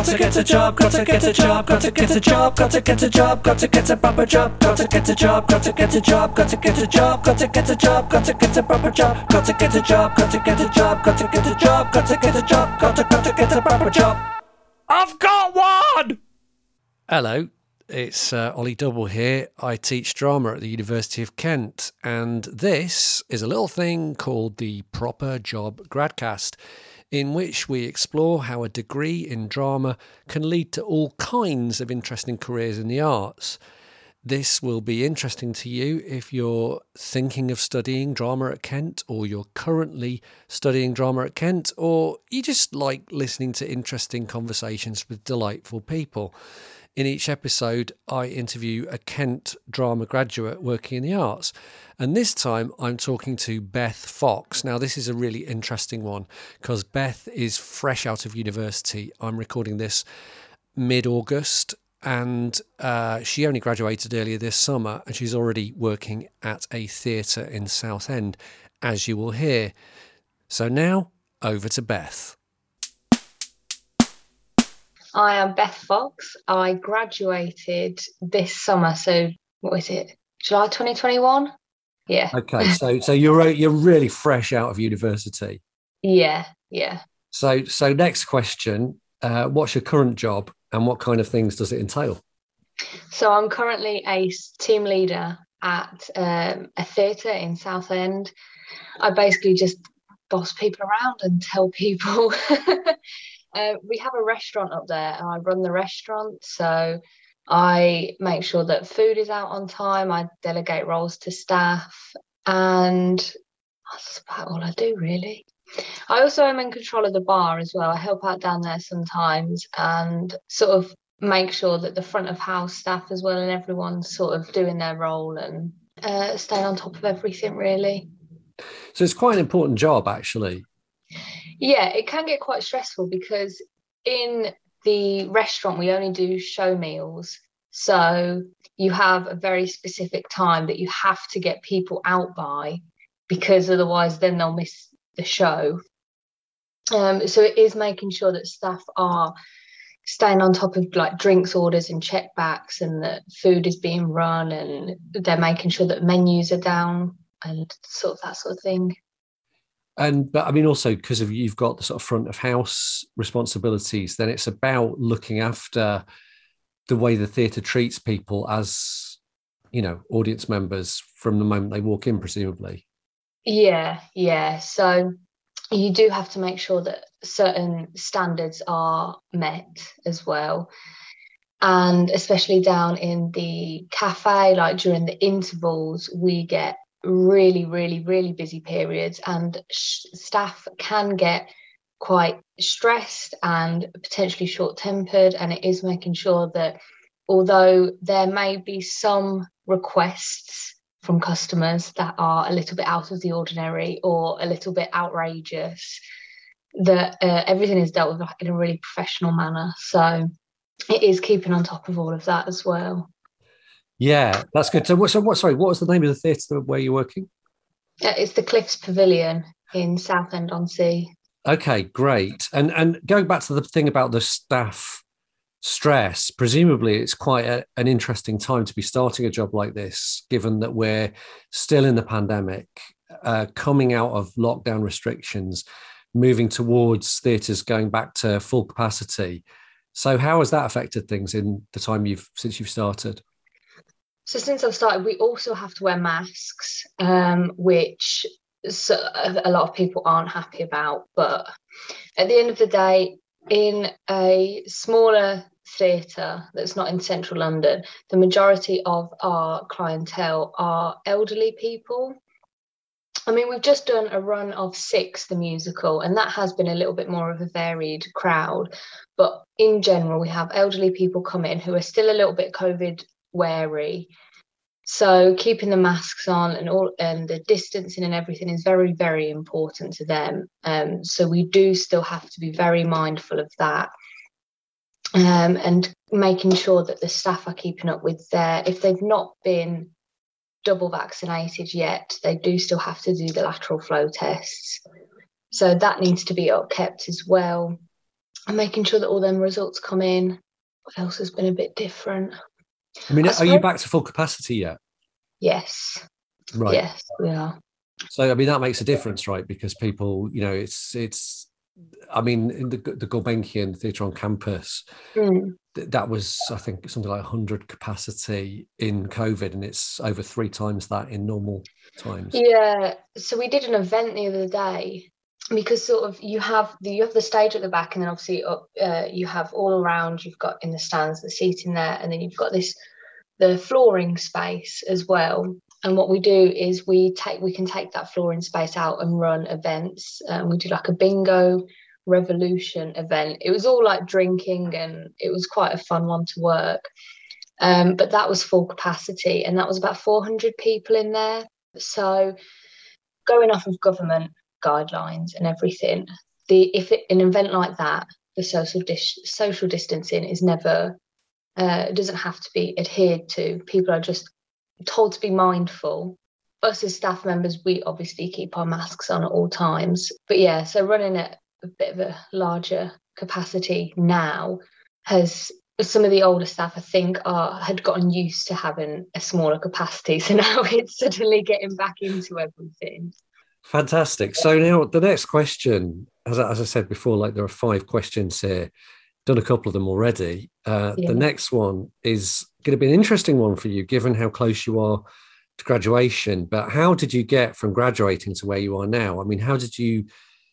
got to get a job, got to get a job, got to get a job, got to get a job, got to get a proper job, got to get a job, got to get a job, got to get a job, got to get a job, got to get a proper job, got to get a job, got to get a job, got to get a job, got to get a job, got to got to get a proper job. I've got one. Hello, it's uh, Ollie Double here. I teach drama at the University of Kent, and this is a little thing called the Proper Job Gradcast, in which we explore how a degree in drama can lead to all kinds of interesting careers in the arts. This will be interesting to you if you're thinking of studying drama at Kent, or you're currently studying drama at Kent, or you just like listening to interesting conversations with delightful people. In each episode, I interview a Kent drama graduate working in the arts. And this time, I'm talking to Beth Fox. Now, this is a really interesting one because Beth is fresh out of university. I'm recording this mid August and uh, she only graduated earlier this summer and she's already working at a theatre in Southend, as you will hear. So now, over to Beth. I am Beth Fox. I graduated this summer. So what is it? July 2021? Yeah. Okay. So so you're you're really fresh out of university. Yeah. Yeah. So so next question. Uh, what's your current job and what kind of things does it entail? So I'm currently a team leader at um, a theatre in Southend. I basically just boss people around and tell people Uh, we have a restaurant up there, and I run the restaurant. So I make sure that food is out on time. I delegate roles to staff, and that's about all I do, really. I also am in control of the bar as well. I help out down there sometimes and sort of make sure that the front of house staff as well and everyone's sort of doing their role and uh, staying on top of everything, really. So it's quite an important job, actually. Yeah, it can get quite stressful because in the restaurant we only do show meals. So you have a very specific time that you have to get people out by because otherwise then they'll miss the show. Um, so it is making sure that staff are staying on top of like drinks orders and checkbacks and that food is being run and they're making sure that menus are down and sort of that sort of thing and but I mean also because of you've got the sort of front of house responsibilities, then it's about looking after the way the theatre treats people as you know audience members from the moment they walk in, presumably. Yeah, yeah. So you do have to make sure that certain standards are met as well. And especially down in the cafe, like during the intervals, we get really, really, really busy periods, and sh- staff can get quite stressed and potentially short tempered. And it is making sure that although there may be some requests from customers that are a little bit out of the ordinary or a little bit outrageous, that uh, everything is dealt with in a really professional manner. So it is keeping on top of all of that as well. Yeah, that's good. So, what? So, what? Sorry, what was the name of the theatre where you're working? Uh, it's the Cliffs Pavilion in Southend on Sea. Okay, great. And and going back to the thing about the staff stress, presumably it's quite a, an interesting time to be starting a job like this, given that we're still in the pandemic, uh, coming out of lockdown restrictions, moving towards theatres going back to full capacity. So, how has that affected things in the time you've since you've started? So since I've started, we also have to wear masks, um, which so a lot of people aren't happy about. But at the end of the day, in a smaller theatre that's not in central London, the majority of our clientele are elderly people. I mean, we've just done a run of Six, the musical, and that has been a little bit more of a varied crowd. But in general, we have elderly people come in who are still a little bit COVID wary. So keeping the masks on and all and the distancing and everything is very, very important to them. Um, so we do still have to be very mindful of that. Um, and making sure that the staff are keeping up with their if they've not been double vaccinated yet, they do still have to do the lateral flow tests. So that needs to be up kept as well. and making sure that all them results come in. What else has been a bit different? I mean, I are you back to full capacity yet? Yes, Right. yes, we are. So I mean that makes a difference, right? Because people, you know, it's it's. I mean, in the the Gulbenkian Theatre on campus, Mm. th- that was I think something like 100 capacity in COVID, and it's over three times that in normal times. Yeah, so we did an event the other day because sort of you have the you have the stage at the back, and then obviously up uh, you have all around. You've got in the stands the seating there, and then you've got this the flooring space as well. And what we do is we take we can take that flooring space out and run events. Um, we do like a bingo revolution event. It was all like drinking, and it was quite a fun one to work. Um, but that was full capacity, and that was about 400 people in there. So, going off of government guidelines and everything, the if it, an event like that, the social dis- social distancing is never uh, doesn't have to be adhered to. People are just told to be mindful. Us as staff members, we obviously keep our masks on at all times. But yeah, so running at a bit of a larger capacity now has some of the older staff I think are had gotten used to having a smaller capacity. So now it's suddenly getting back into everything. Fantastic. So now the next question, as I, as I said before, like there are five questions here. Done a couple of them already. Uh, Yeah. The next one is going to be an interesting one for you, given how close you are to graduation. But how did you get from graduating to where you are now? I mean, how did you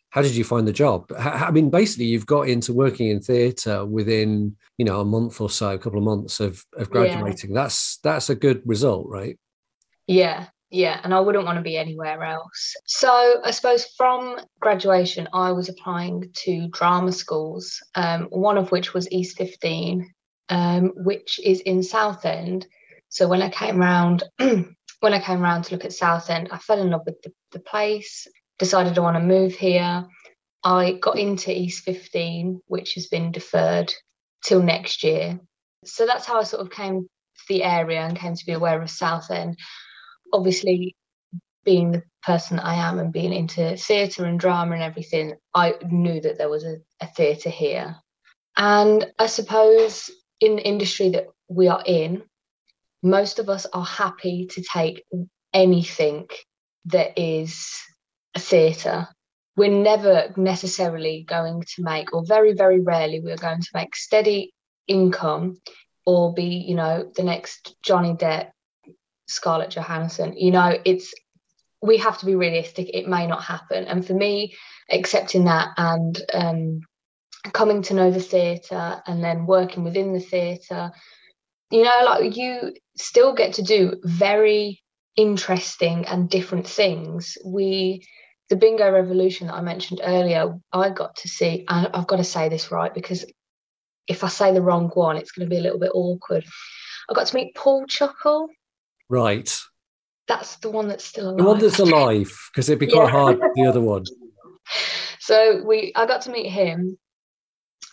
how did you find the job? I mean, basically, you've got into working in theatre within you know a month or so, a couple of months of of Yeah. graduating. That's that's a good result, right? Yeah, yeah, and I wouldn't want to be anywhere else. So I suppose from graduation, I was applying to drama schools, um, one of which was East 15, um, which is in Southend. So when I came round, when I came round to look at Southend, I fell in love with the, the place, decided I want to move here. I got into East 15, which has been deferred till next year. So that's how I sort of came to the area and came to be aware of Southend obviously being the person I am and being into theatre and drama and everything, I knew that there was a, a theatre here. And I suppose in the industry that we are in, most of us are happy to take anything that is a theatre. We're never necessarily going to make, or very, very rarely, we're going to make steady income or be, you know, the next Johnny Depp Scarlett Johansson. You know, it's we have to be realistic. It may not happen. And for me, accepting that and um, coming to know the theatre and then working within the theatre, you know, like you still get to do very interesting and different things. We the bingo revolution that I mentioned earlier, I got to see, and I've got to say this right because if I say the wrong one, it's going to be a little bit awkward. I got to meet Paul Chuckle. Right. That's the one that's still alive. The one that's alive, because it'd be quite Yeah. hard. The other one. So we, I got to meet him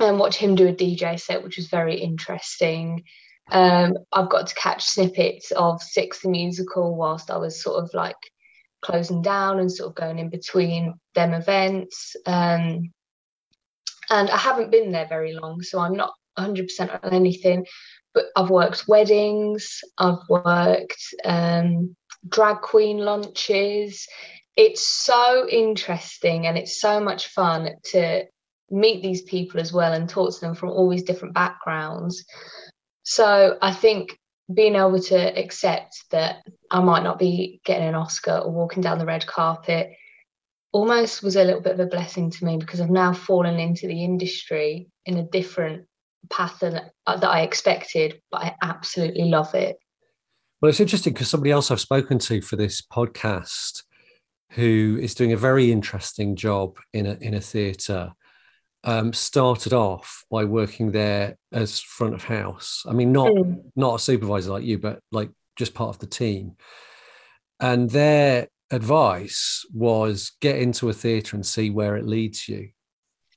and watch him do a DJ set, which was very interesting. Um, I've got to catch snippets of Six the musical whilst I was sort of like closing down and sort of going in between them events. Um, and I haven't been there very long, so I'm not 100% on anything. I've worked weddings, I've worked um, drag queen lunches. It's so interesting and it's so much fun to meet these people as well and talk to them from all these different backgrounds. So I think being able to accept that I might not be getting an Oscar or walking down the red carpet almost was a little bit of a blessing to me because I've now fallen into the industry in a different path than uh, that I expected, but I absolutely love it. Well, it's interesting because somebody else I've spoken to for this podcast who is doing a very interesting job in a in a theatre um, started off by working there as front of house. I mean, not Mm. not a supervisor like you, but like just part of the team. And their advice was get into a theatre and see where it leads you.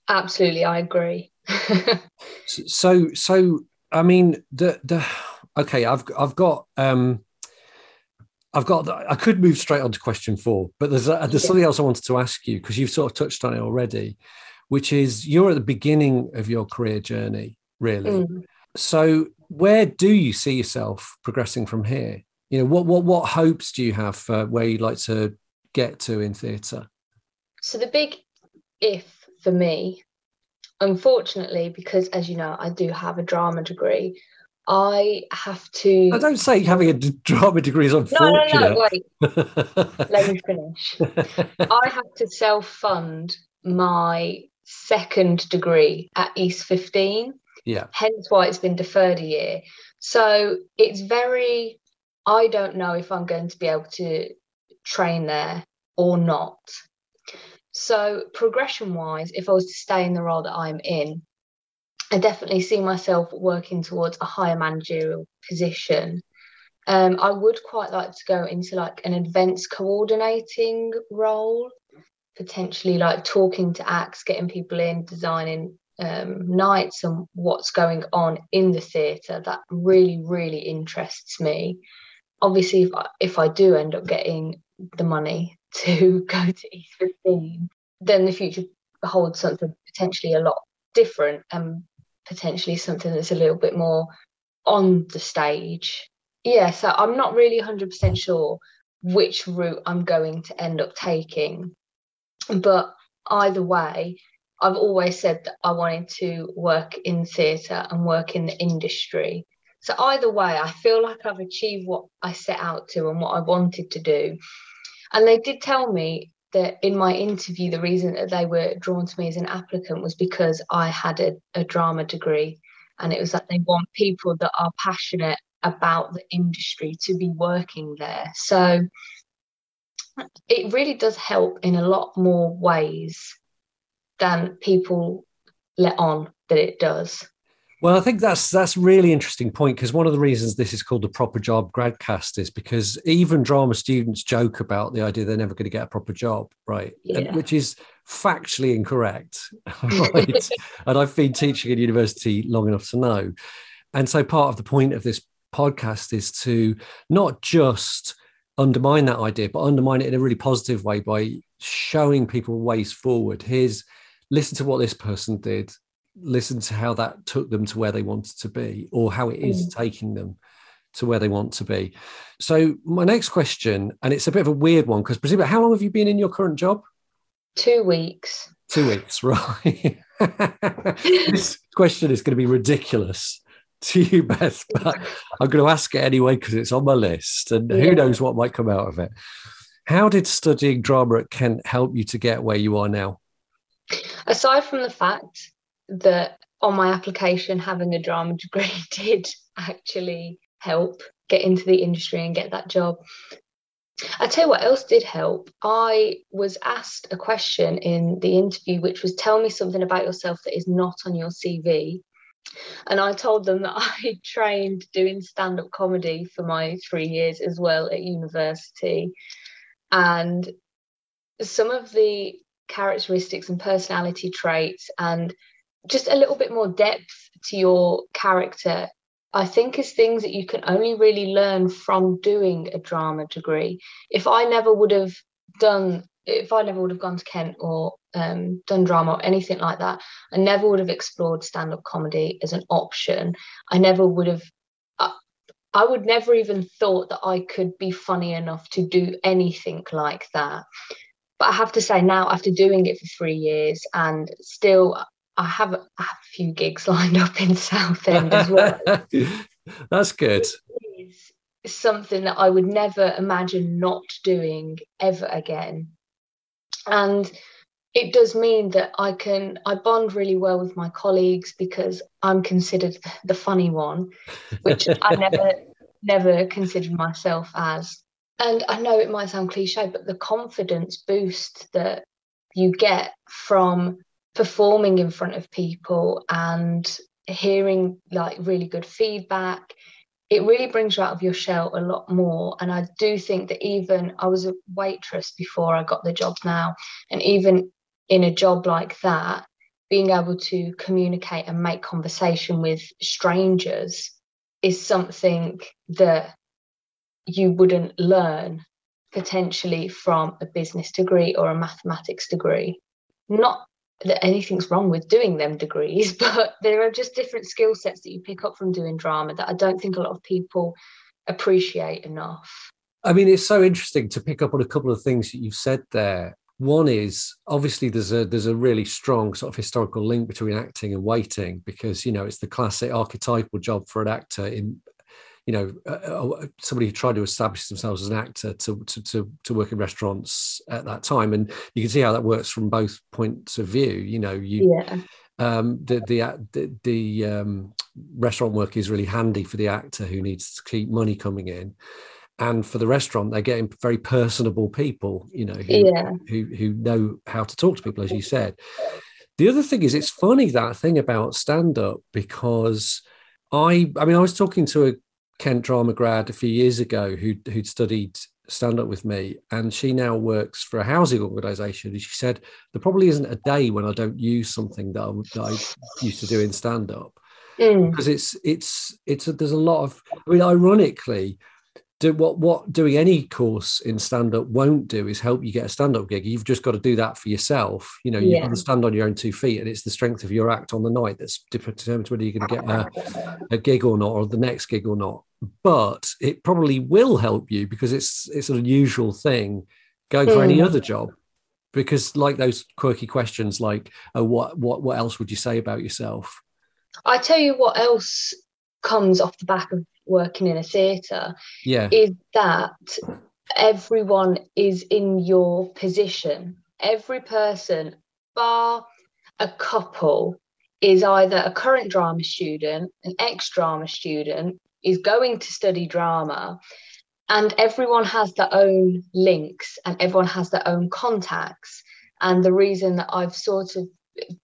Absolutely, I agree. So so I mean the the okay I've I've got um I've got I could move straight on to question four, but there's a, there's something else I wanted to ask you because you've sort of touched on it already, which is you're at the beginning of your career journey, really. Mm. So, where do you see yourself progressing from here? You know, what what what hopes do you have for where you'd like to get to in theatre? So the big if for me, unfortunately, because as you know, I do have a drama degree, I have to. I don't say having a drama degree is unfortunate. no, no, no, wait. Let me finish. I had to self fund my second degree at East 15, yeah, hence why it's been deferred a year. So it's very, I don't know if I'm going to be able to train there or not. So, progression wise, if I was to stay in the role that I'm in, I definitely see myself working towards a higher managerial position. Um, I would quite like to go into like an events coordinating role, potentially like talking to acts, getting people in, designing um, nights and what's going on in the theatre. That really, really interests me. Obviously, if I, if I do end up getting the money to go to East 15, then the future holds something potentially a lot different and potentially something that's a little bit more on the stage. Yeah, so I'm not really 100% sure which route I'm going to end up taking. But either way, I've always said that I wanted to work in theatre and work in the industry. So either way, I feel like I've achieved what I set out to and what I wanted to do. And they did tell me that in my interview, the reason that they were drawn to me as an applicant was because I had a, a drama degree. And it was that they want people that are passionate about the industry to be working there. So it really does help in a lot more ways than people let on that it does. Well, I think that's that's really interesting point because one of the reasons this is called the proper job gradcast is because even drama students joke about the idea they're never going to get a proper job, right? Yeah. And, which is factually incorrect, right? and I've been teaching at university long enough to know. And so part of the point of this podcast is to not just undermine that idea, but undermine it in a really positive way by showing people ways forward. Here's listen to what this person did listen to how that took them to where they wanted to be or how it is Mm. taking them to where they want to be so my next question and it's a bit of a weird one because presumably how long have you been in your current job Two weeks. two weeks right this question is going to be ridiculous to you beth but i'm going to ask it anyway because it's on my list and who Yeah. knows what might come out of it how did studying drama at kent help you to get where you are now aside from the fact that on my application having a drama degree did actually help get into the industry and get that job. I tell you what else did help. I was asked a question in the interview which was tell me something about yourself that is not on your cv and i told them that i trained doing stand-up comedy for my three years as well at university. And some of the characteristics and personality traits and just a little bit more depth to your character i think is things that you can only really learn from doing a drama degree. If i never would have done if i never would have gone to kent or um, done drama or anything like that i never would have explored stand-up comedy as an option. I never would have I, I would never even thought that i could be funny enough to do anything like that. But I have to say now, after doing it for three years, and still, I have, I have a few gigs lined up in Southend as well. that's good It's something that I would never imagine not doing ever again, and it does mean that I can I bond really well with my colleagues because I'm considered the funny one, which I never never considered myself as. And I know it might sound cliche, but the confidence boost that you get from performing in front of people and hearing like really good feedback, it really brings you out of your shell a lot more. And I do think that even I was a waitress before I got the job now, and even in a job like that, being able to communicate and make conversation with strangers is something that you wouldn't learn potentially from a business degree or a mathematics degree. Not that anything's wrong with doing them degrees, but there are just different skill sets that you pick up from doing drama that I don't think a lot of people appreciate enough. I mean, it's so interesting to pick up on a couple of things that you've said there. One is obviously there's a there's a really strong sort of historical link between acting and waiting because you know it's the classic archetypal job for an actor in you know uh, uh somebody who tried to establish themselves as an actor to, to to to work in restaurants at that time and you can see how that works from both points of view you know you Yeah. um the the the, the um restaurant work is really handy for the actor who needs to keep money coming in and for the restaurant they're getting very personable people you know who, Yeah. who who know how to talk to people as you said the other thing is it's funny that thing about stand up because i i mean i was talking to a kent drama grad a few years ago who who'd studied stand up with me and she now works for a housing organization and she said there probably isn't a day when i don't use something that i, that I used to do in stand up Mm. because it's it's it's a, there's a lot of i mean ironically do what what doing any course in stand up won't do is help you get a stand up gig you've just got to do that for yourself you know you've Yeah. got to stand on your own two feet and it's the strength of your act on the night that's determines whether you're going to get a, a gig or not or the next gig or not but it probably will help you because it's it's an unusual thing going for any Mm. other job because like those quirky questions like oh what what what else would you say about yourself I tell you what else comes off the back of working in a theatre yeah is that everyone is in your position. Every person, bar a couple, is either a current drama student, an ex drama student, is going to study drama, and everyone has their own links and everyone has their own contacts. And the reason that I've sort of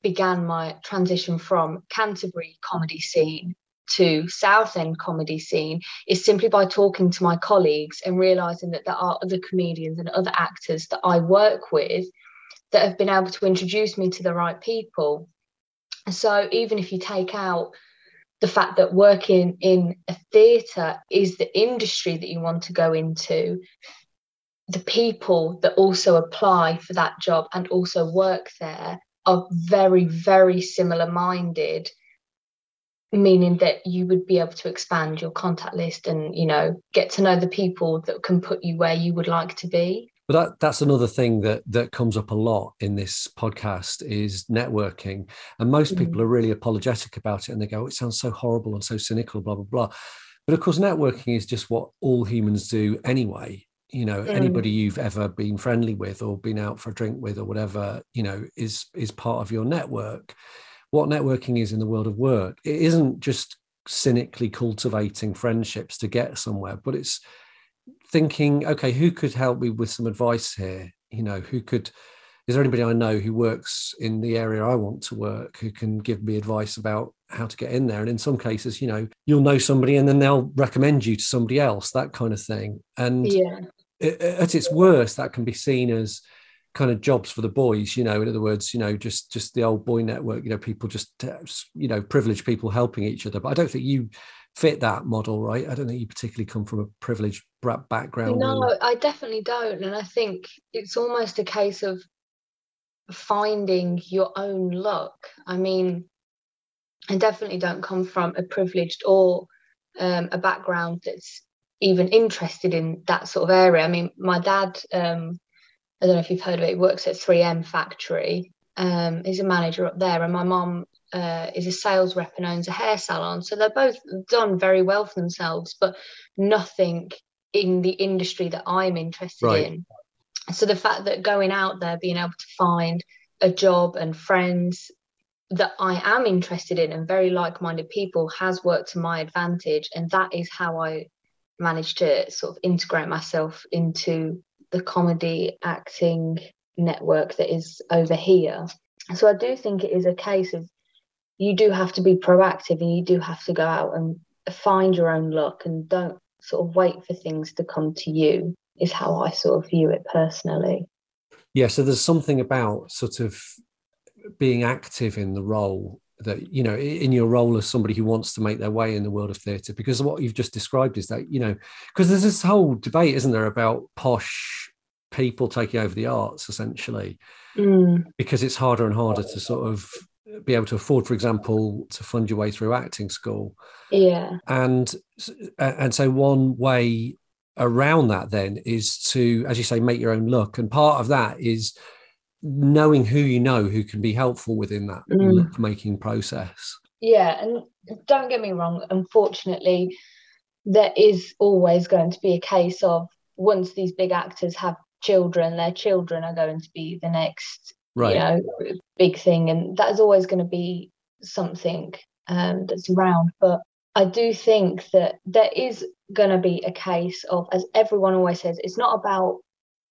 began my transition from Canterbury comedy scene to Southend comedy scene is simply by talking to my colleagues and realizing that there are other comedians and other actors that I work with that have been able to introduce me to the right people. So even if you take out the fact that working in a theatre is the industry that you want to go into, the people that also apply for that job and also work there are very, very similar minded meaning that you would be able to expand your contact list and you know get to know the people that can put you where you would like to be But that that's another thing that that comes up a lot in this podcast is networking, and most Mm. people are really apologetic about it, and they go, "Oh, "It sounds so horrible and so cynical," blah blah blah. But of course, networking is just what all humans do anyway. You know, Mm. anybody you've ever been friendly with or been out for a drink with or whatever, you know, is is part of your network. What networking is in the world of work, it isn't just cynically cultivating friendships to get somewhere, but it's thinking, okay, who could help me with some advice here? You know, who could, is there anybody I know who works in the area I want to work who can give me advice about how to get in there? And in some cases, you know, you'll know somebody and then they'll recommend you to somebody else, that kind of thing. And yeah at its worst, that can be seen as kind of jobs for the boys you know in other words you know just just the old boy network you know people just you know privileged people helping each other. But i don't think you fit that model right? I don't think you particularly come from a privileged background. No or- i definitely don't. And i think it's almost a case of finding your own luck. I mean i definitely don't come from a privileged or um, a background that's even interested in that sort of area. I mean my dad um, I don't know if you've heard of it. He works at 3M factory. Um, he's a manager up there, and my mom uh, is a sales rep and owns a hair salon. So they're both done very well for themselves, but nothing in the industry that I'm interested Right. in. So the fact that going out there, being able to find a job and friends that I am interested in and very like-minded people has worked to my advantage, and that is how I managed to sort of integrate myself into the comedy acting network that is over here. So I do think it is a case of you do have to be proactive and you do have to go out and find your own luck and don't sort of wait for things to come to you, is how I sort of view it personally. yeah so there's something about sort of being active in the role that you know in your role as somebody who wants to make their way in the world of theatre because what you've just described is that you know because there's this whole debate isn't there about posh people taking over the arts essentially Mm, because it's harder and harder to sort of be able to afford, for example, to fund your way through acting school. yeah. And and so one way around that then is to, as you say, make your own look. And part of that is knowing who you know who can be helpful within that Mm. making process. Yeah, and don't get me wrong, unfortunately, there is always going to be a case of once these big actors have children, their children are going to be the next, Right. you know, big thing. And that is always going to be something um, that's around. But I do think that there is going to be a case of, as everyone always says, it's not about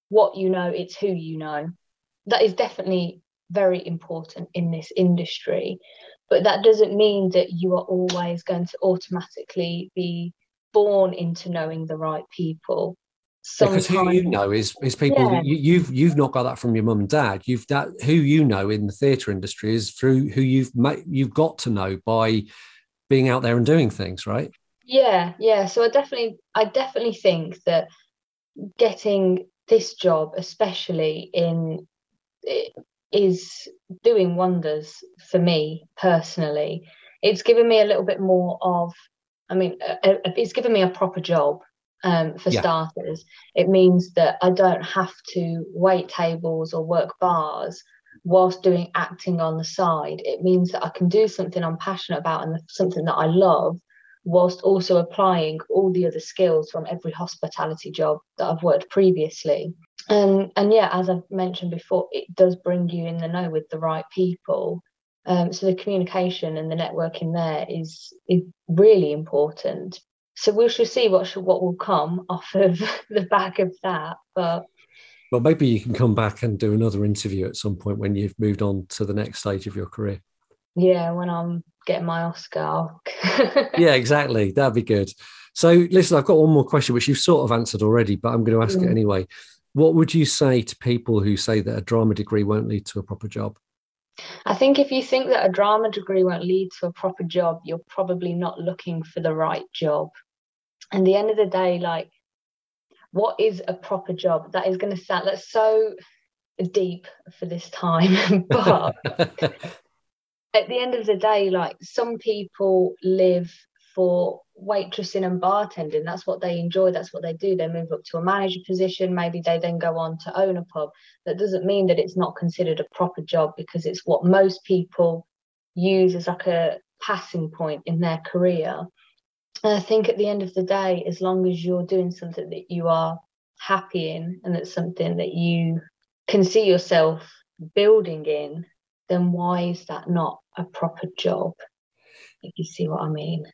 what you know, it's who you know. That is definitely very important in this industry but that doesn't mean that you are always going to automatically be born into knowing the right people. because who you know is is people Yeah. you, you've you've not got that from your mum and dad. You've that who you know in the theatre industry is through who you've ma- you've got to know by being out there and doing things, right? Yeah, yeah. So I definitely, I definitely think that getting this job, especially in, i- is doing wonders for me personally. It's given me a little bit more of, I mean, it's given me a proper job. Um, for Yeah. starters, it means that I don't have to wait tables or work bars whilst doing acting on the side. It means that I can do something I'm passionate about and something that I love whilst also applying all the other skills from every hospitality job that I've worked previously. And and yeah, as I've mentioned before, it does bring you in the know with the right people. Um, so the communication and the networking there is is really important. So we shall see what should, what will come off of the back of that. But Well, maybe you can come back and do another interview at some point when you've moved on to the next stage of your career. yeah, when I'm getting my Oscar, Yeah, exactly. That'd be good. So, listen, I've got one more question, which you've sort of answered already, but I'm going to ask it Mm. anyway. What would you say to people who say that a drama degree won't lead to a proper job? I think if you think that a drama degree won't lead to a proper job, you're probably not looking for the right job. And the end of the day, like, what is a proper job? That is going to sound that's so deep for this time, but at the end of the day, like some people live for waitressing and bartending. That's what they enjoy. That's what they do. They move up to a manager position. Maybe they then go on to own a pub. That doesn't mean that it's not considered a proper job because it's what most people use as like a passing point in their career. And I think at the end of the day, as long as you're doing something that you are happy in and it's something that you can see yourself building in, then why is that not a proper job? If you see what I mean.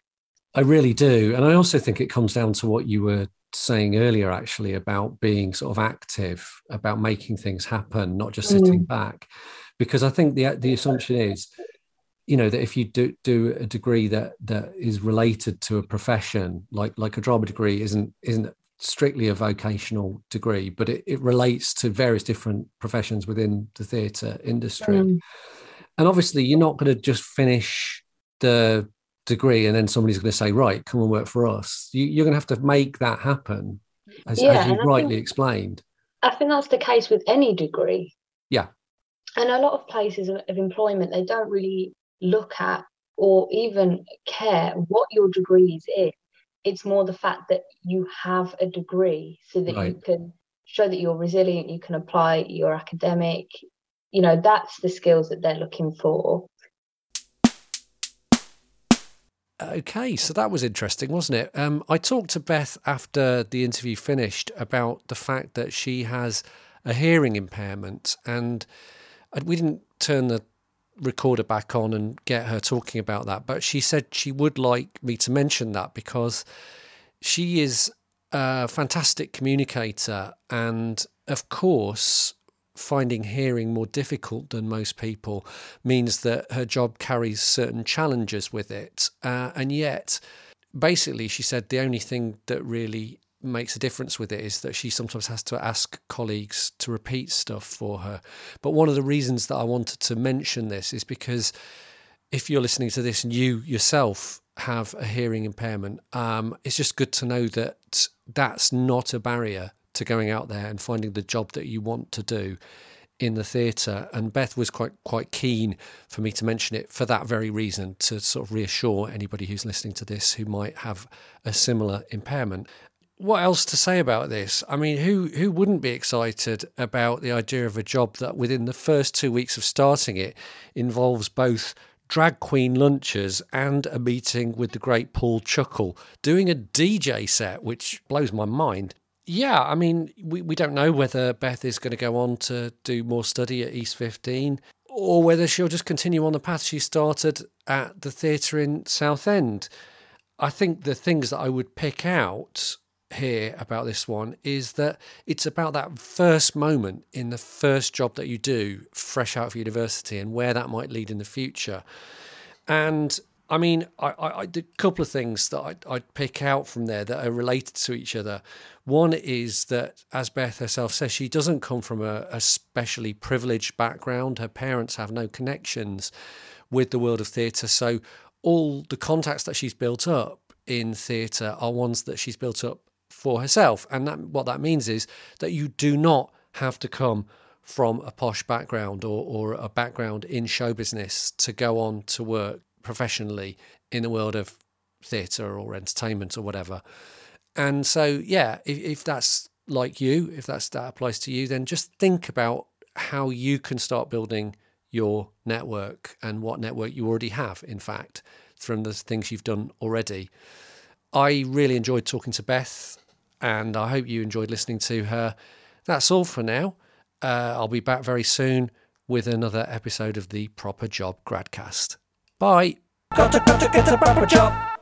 I really do. And I also think it comes down to what you were saying earlier, actually, about being sort of active, about making things happen, not just sitting back. Because I think the the assumption is, you know, that if you do do a degree that that is related to a profession, like like a drama degree isn't isn't strictly a vocational degree, but it, it relates to various different professions within the theatre industry. Mm. And obviously, you're not going to just finish the degree and then somebody's going to say, right, come and work for us. You, you're going to have to make that happen, as, Yeah, as you rightly think- explained. I think that's the case with any degree. Yeah. And a lot of places of, of employment, they don't really look at or even care what your degree is in. It's more the fact that you have a degree so that you can show that you're resilient, you can apply your academic. You know, that's the skills that they're looking for. Okay, so that was interesting, wasn't it? Um, I talked to Beth after the interview finished about the fact that she has a hearing impairment, and we didn't turn the recorder back on and get her talking about that. But she said she would like me to mention that because she is a fantastic communicator, and of course, finding hearing more difficult than most people means that her job carries certain challenges with it. Uh, and yet, basically, she said the only thing that really makes a difference with it is that she sometimes has to ask colleagues to repeat stuff for her. But one of the reasons that I wanted to mention this is because if you're listening to this and you yourself have a hearing impairment, um, it's just good to know that that's not a barrier to going out there and finding the job that you want to do. in the theatre, and Beth was quite quite keen for me to mention it for that very reason to sort of reassure anybody who's listening to this who might have a similar impairment. What else to say about this? I mean, who who wouldn't be excited about the idea of a job that within the first two weeks of starting it involves both drag queen lunches and a meeting with the great Paul Chuckle, doing a DJ set, which blows my mind yeah, I mean, we, we don't know whether Beth is going to go on to do more study at East 15 or whether she'll just continue on the path she started at the theatre in Southend. I think the things that I would pick out here about this one is that it's about that first moment in the first job that you do fresh out of university and where that might lead in the future. And I mean, a couple of things that I, I'd pick out from there that are related to each other. One is that, as Beth herself says, she doesn't come from a, a specially privileged background. Her parents have no connections with the world of theatre. So, all the contacts that she's built up in theatre are ones that she's built up for herself. And that, what that means is that you do not have to come from a posh background or, or a background in show business to go on to work professionally in the world of theatre or entertainment or whatever. And so, yeah, if, if that's like you, if that's that applies to you, then just think about how you can start building your network and what network you already have, in fact, from the things you've done already. I really enjoyed talking to Beth, and I hope you enjoyed listening to her. That's all for now. Uh, I'll be back very soon with another episode of the Proper Job Gradcast. Bye. Gotta, gotta get a proper job.